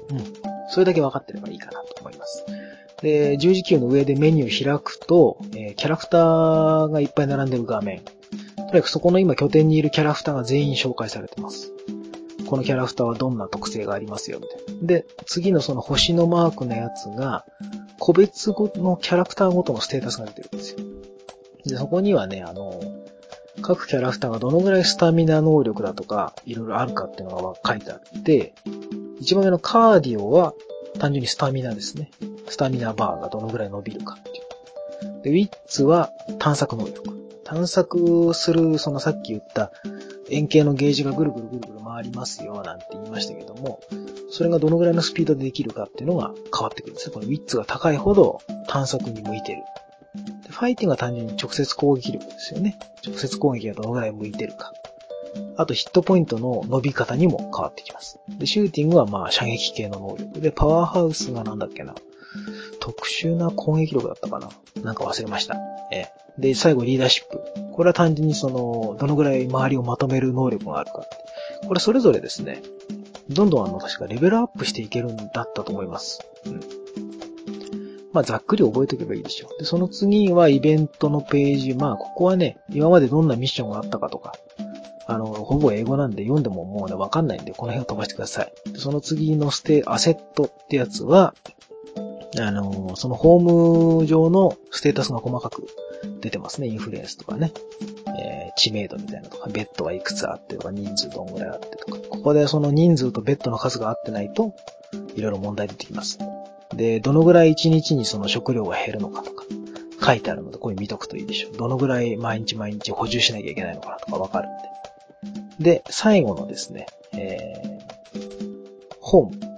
うん。それだけ分かってればいいかなと思います。で、十字キーの上でメニューを開くと、えー、キャラクターがいっぱい並んでる画面。とにかくそこの今拠点にいるキャラクターが全員紹介されてます。このキャラクターはどんな特性がありますよ、みたいな。で、次のその星のマークのやつが、個別ごのキャラクターごとのステータスが出てるんですよ。で、そこにはね、あの、各キャラクターがどのぐらいスタミナ能力だとか、いろいろあるかっていうのが書いてあって、一番上のカーディオは単純にスタミナですね。スタミナバーがどのぐらい伸びるかっていう。で、ウィッツは探索能力。探索する、そのさっき言った円形のゲージがぐるぐるぐるぐる回りますよ、なんて言いましたけども、それがどのぐらいのスピードでできるかっていうのが変わってくるんですね。このウィッツが高いほど探索に向いてる。でファイティングは単純に直接攻撃力ですよね。直接攻撃がどのぐらい向いてるか。あとヒットポイントの伸び方にも変わってきます。で、シューティングはまあ射撃系の能力で、パワーハウスがなんだっけな。特殊な攻撃力だったかななんか忘れました。えで、最後リーダーシップ。これは単純にその、どのぐらい周りをまとめる能力があるか。これそれぞれですね、どんどんあの、確かレベルアップしていけるんだったと思います。うん。まあ、ざっくり覚えておけばいいでしょう。で、その次はイベントのページ。まあ、ここはね、今までどんなミッションがあったかとか、あの、ほぼ英語なんで読んでももうね、わかんないんで、この辺を飛ばしてください。でその次のステ、アセットってやつは、あの、そのホーム上のステータスが細かく出てますね。インフルエンスとかね。えー、知名度みたいなとか、ベッドがいくつあってとか、人数どんぐらいあってとか。ここでその人数とベッドの数が合ってないと、いろいろ問題出てきます。で、どのぐらい1日にその食料が減るのかとか、書いてあるので、これ見とくといいでしょう。どのぐらい毎日毎日補充しなきゃいけないのかなとかわかるんで。で、最後のですね、えー、ホーム。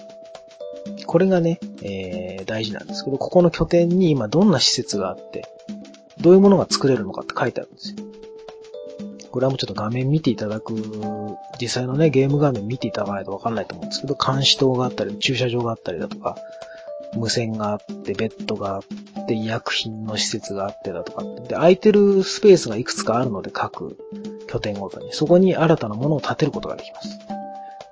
これがね、えー、大事なんですけど、ここの拠点に今どんな施設があって、どういうものが作れるのかって書いてあるんですよ。これはもうちょっと画面見ていただく、実際のね、ゲーム画面見ていただかないとわかんないと思うんですけど、監視塔があったり、駐車場があったりだとか、無線があって、ベッドがあって、医薬品の施設があってだとかで、空いてるスペースがいくつかあるので、各拠点ごとに。そこに新たなものを建てることができます。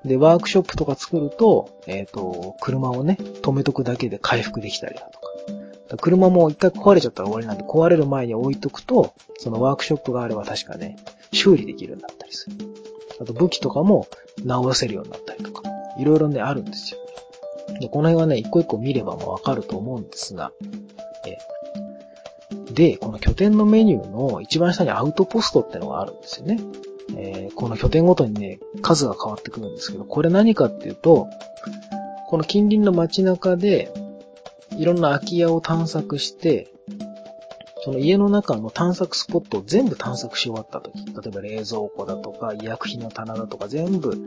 で、ワークショップとか作ると、えっ、ー、と、車をね、止めとくだけで回復できたりだとか。車も一回壊れちゃったら終わりなんで、壊れる前に置いとくと、そのワークショップがあれば確かね、修理できるようになったりする。あと武器とかも直せるようになったりとか。いろいろね、あるんですよ。で、この辺はね、一個一個見ればもうわかると思うんですが、えで、この拠点のメニューの一番下にアウトポストってのがあるんですよね。えー、この拠点ごとにね、数が変わってくるんですけど、これ何かっていうと、この近隣の街中で、いろんな空き家を探索して、その家の中の探索スポットを全部探索し終わった時、例えば冷蔵庫だとか、医薬品の棚だとか全部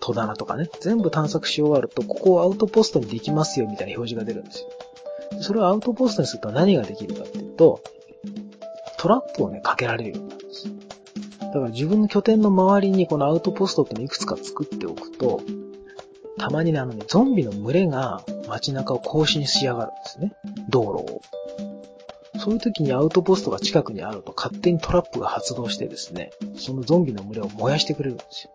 戸棚とかね、全部探索し終わると、ここをアウトポストにできますよみたいな表示が出るんですよ。それをアウトポストにすると何ができるかっていうと、トラップをね、かけられるようになるんです。だから自分の拠点の周りにこのアウトポストってのいくつか作っておくと、たまにね、あのね、ゾンビの群れが街中を更新しやがるんですね。道路を。そういう時にアウトポストが近くにあると勝手にトラップが発動してですね、そのゾンビの群れを燃やしてくれるんですよ。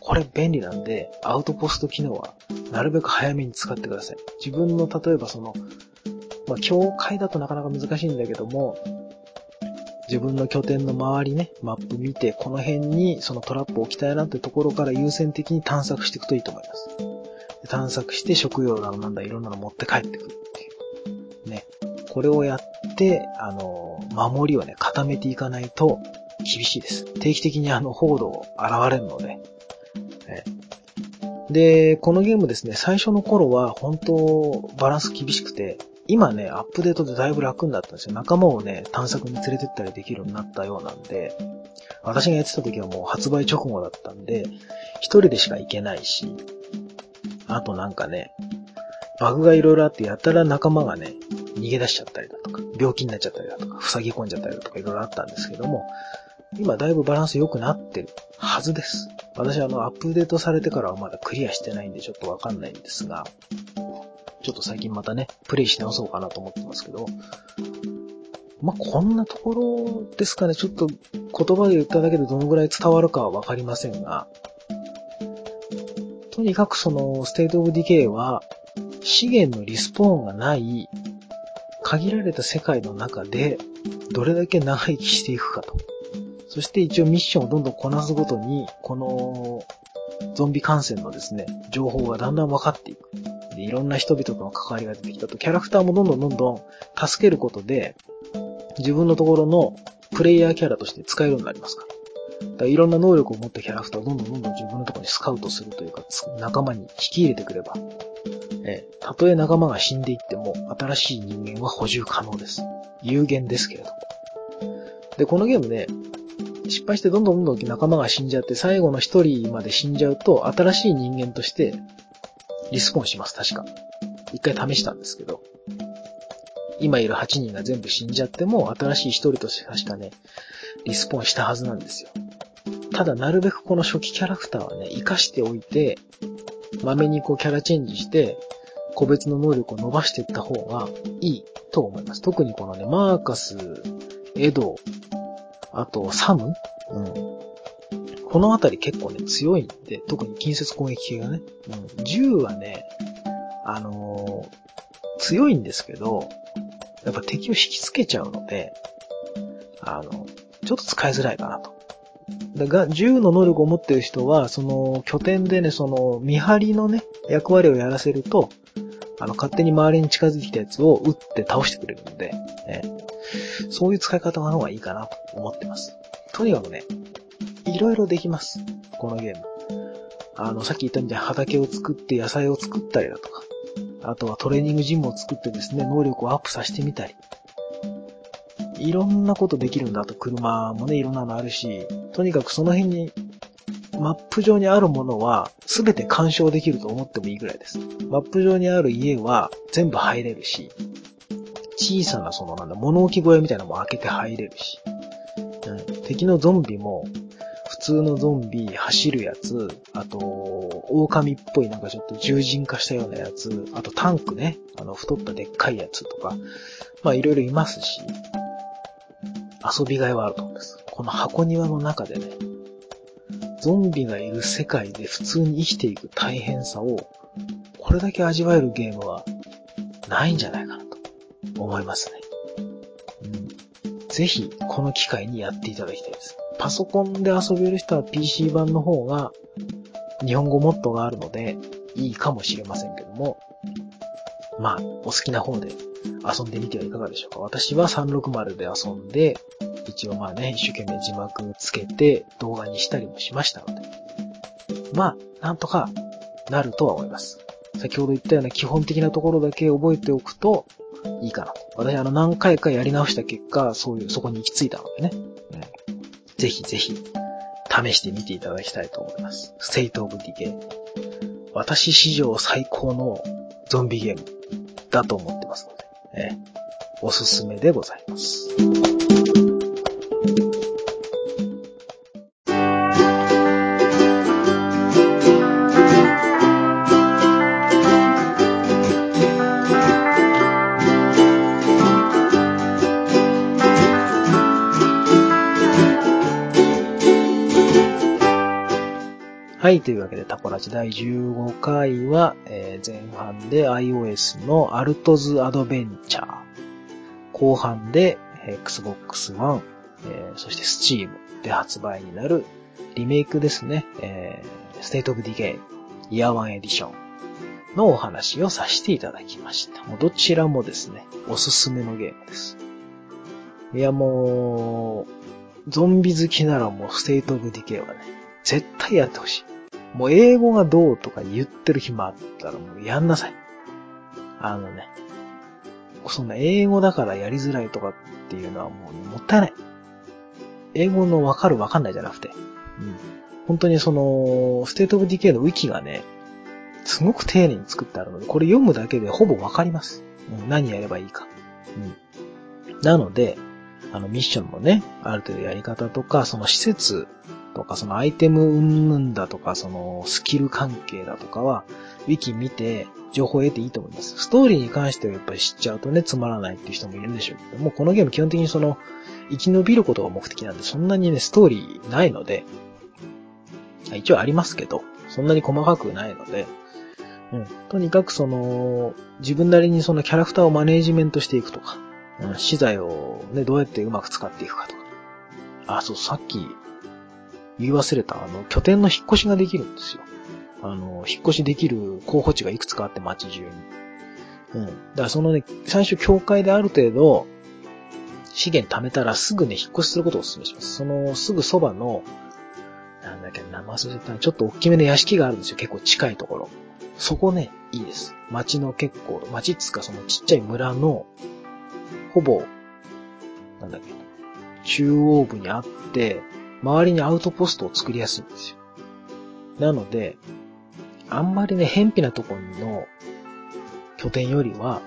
これ便利なんで、アウトポスト機能はなるべく早めに使ってください。自分の例えばその、まあ、境界だとなかなか難しいんだけども、自分の拠点の周りね、マップ見て、この辺にそのトラップを置きたいなってところから優先的に探索していくといいと思います。探索して食料だのなんだいろんなの持って帰ってくるっていう。ね。これをやって、あの、守りをね、固めていかないと厳しいです。定期的にあの、報道を現れるので。で、このゲームですね、最初の頃は本当バランス厳しくて、今ね、アップデートでだいぶ楽になったんですよ。仲間をね、探索に連れてったりできるようになったようなんで、私がやってた時はもう発売直後だったんで、一人でしか行けないし、あとなんかね、バグがいろいろあってやたら仲間がね、逃げ出しちゃったりだとか、病気になっちゃったりだとか、塞ぎ込んじゃったりだとかいろいろあったんですけども、今だいぶバランス良くなってるはずです。私あの、アップデートされてからはまだクリアしてないんでちょっとわかんないんですが、ちょっと最近またね、プレイし直そうかなと思ってますけど、まあ、こんなところですかね。ちょっと言葉で言っただけでどのぐらい伝わるかはわかりませんが、とにかくその、 State of Decay は、資源のリスポーンがない、限られた世界の中で、どれだけ長生きしていくかと。そして一応ミッションをどんどんこなすごとに、この、ゾンビ感染のですね、情報がだんだん分かっていく。で、いろんな人々との関わりが出てきたと、キャラクターもどんどんどんどん助けることで、自分のところのプレイヤーキャラとして使えるようになりますから。だいろんな能力を持ったキャラクターをどんどんどんどん自分のところにスカウトするというか、仲間に引き入れてくれば、えたとえ仲間が死んでいっても、新しい人間は補充可能です。有限ですけれども。で、このゲームね、失敗してどんどんどんどん仲間が死んじゃって、最後の一人まで死んじゃうと、新しい人間としてリスポーンします、確か。一回試したんですけど。今いる8人が全部死んじゃっても、新しい一人として確かね、リスポーンしたはずなんですよ。ただ、なるべくこの初期キャラクターはね、活かしておいて、まめにこうキャラチェンジして、個別の能力を伸ばしていった方がいいと思います。特にこのね、マーカス、エド、あと、サム？うん。このあたり結構ね、強いんで、特に近接攻撃系がね。うん。銃はね、あのー、強いんですけど、やっぱ敵を引きつけちゃうので、あの、ちょっと使いづらいかなと。だが、銃の能力を持ってる人は、その拠点でね、その見張りのね、役割をやらせると、あの、勝手に周りに近づいてきたやつを撃って倒してくれるんで、えそういう使い方の方がいいかなと思ってます。とにかくね、いろいろできます。このゲーム。あの、さっき言ったみたいに畑を作って野菜を作ったりだとか、あとはトレーニングジムを作ってですね、能力をアップさせてみたり。いろんなことできるんだと、車もね、いろんなのあるし、とにかくその辺に、マップ上にあるものは、すべて干渉できると思ってもいいぐらいです。マップ上にある家は全部入れるし、小さなそのなんだ、物置小屋みたいなのも開けて入れるし、うん、敵のゾンビも、通のゾンビ、走るやつ、あと、狼っぽいなんかちょっと獣人化したようなやつ、あとタンクね、あの太ったでっかいやつとか、まあいろいろいますし、遊びがいはあると思うんです。この箱庭の中でね、ゾンビがいる世界で普通に生きていく大変さを、これだけ味わえるゲームはないんじゃないかなと思いますね。うん、ぜひ、この機会にやっていただきたいです。パソコンで遊べる人は PC 版の方が日本語モッドがあるのでいいかもしれませんけども、まあ、お好きな方で遊んでみてはいかがでしょうか。私は360で遊んで、一応まあね、一生懸命字幕つけて動画にしたりもしましたので、まあ、なんとかなるとは思います。先ほど言ったような基本的なところだけ覚えておくといいかなと。私あの何回かやり直した結果、そういう、そこに行き着いたのでね。ぜひぜひ、試してみていただきたいと思います。 State of Decay。私史上最高のゾンビゲームだと思ってますので、えおすすめでございます。わけで、タコラジ第15回は、えー、前半で iOS のアルトズアドベンチャー。後半で、Xbox One、えー、そして Steam で発売になるリメイクですね。えー、State of Decay Year One Edition のお話をさせていただきました。もうどちらもですね、おすすめのゲームです。いやもう、ゾンビ好きならもう State of Decay はね、絶対やってほしい。もう英語がどうとか言ってる暇あったらもうやんなさい。あのね、そんな英語だからやりづらいとかっていうのはもうもったいない。英語のわかるわかんないじゃなくて。うん。本当にその、 State of Decay のウィキがね、すごく丁寧に作ってあるので、これ読むだけでほぼわかります。うん、何やればいいか。うん。なので、あのミッションのね、ある程度やり方とか、その施設とか、そのアイテム云々だとか、そのスキル関係だとかは、ウィキ見て情報を得ていいと思います。ストーリーに関してはやっぱり知っちゃうとね、つまらないっていう人もいるんでしょうけども、このゲーム基本的にその、生き延びることが目的なんで、そんなにね、ストーリーないので、一応ありますけど、そんなに細かくないので、うん。とにかくその、自分なりにそのキャラクターをマネージメントしていくとか、うん、資材をね、どうやってうまく使っていくかとか。あ、そう、さっき言い忘れた、あの、拠点の引っ越しができるんですよ。あの、引っ越しできる候補地がいくつかあって街中に。うん。だからそのね、最初教会である程度、資源貯めたらすぐね、引っ越しすることをお勧めします。その、すぐそばの、なんだっけ、名前忘れたちょっと大きめの屋敷があるんですよ。結構近いところ。そこね、いいです。街の結構、街っつかそのちっちゃい村の、ほぼ、なんだっけ、中央部にあって、周りにアウトポストを作りやすいんですよ。なので、あんまりね、偏僻なところの拠点よりは、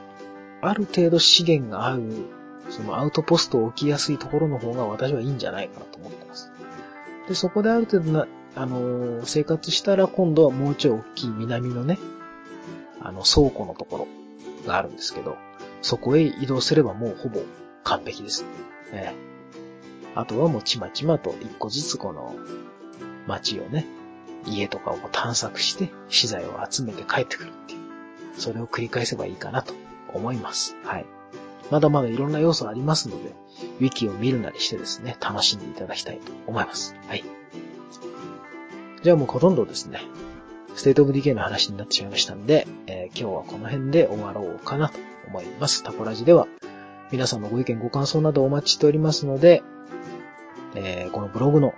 ある程度資源が合う、そのアウトポストを置きやすいところの方が私はいいんじゃないかなと思ってます。で、そこである程度な、あのー、生活したら今度はもうちょい大きい南のね、あの、倉庫のところがあるんですけど、そこへ移動すればもうほぼ完璧です。ええあとはもうちまちまと一個ずつこの街をね、家とかを探索して資材を集めて帰ってくるっていう。それを繰り返せばいいかなと思います。はい。まだまだいろんな要素ありますので、ウィキを見るなりしてですね、楽しんでいただきたいと思います。はい。じゃあもうほとんどですね、 State of Decay の話になってしまいましたんで、えー、今日はこの辺で終わろうかなと思います。タコラジでは皆さんのご意見ご感想などお待ちしておりますので、えー、このブログの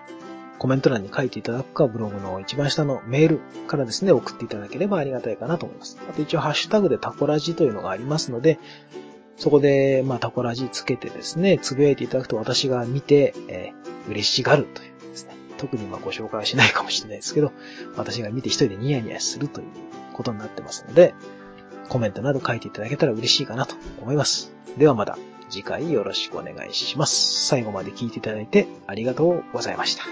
コメント欄に書いていただくか、ブログの一番下のメールからですね、送っていただければありがたいかなと思います。あと一応ハッシュタグでタコラジというのがありますので、そこで、まあ、タコラジつけてですね、つぶやいていただくと私が見て、えー、嬉しがるというですね。特にまあご紹介はしないかもしれないですけど、私が見て一人でニヤニヤするということになってますので、コメントなど書いていただけたら嬉しいかなと思います。ではまた次回よろしくお願いします。最後まで聞いていただいてありがとうございました。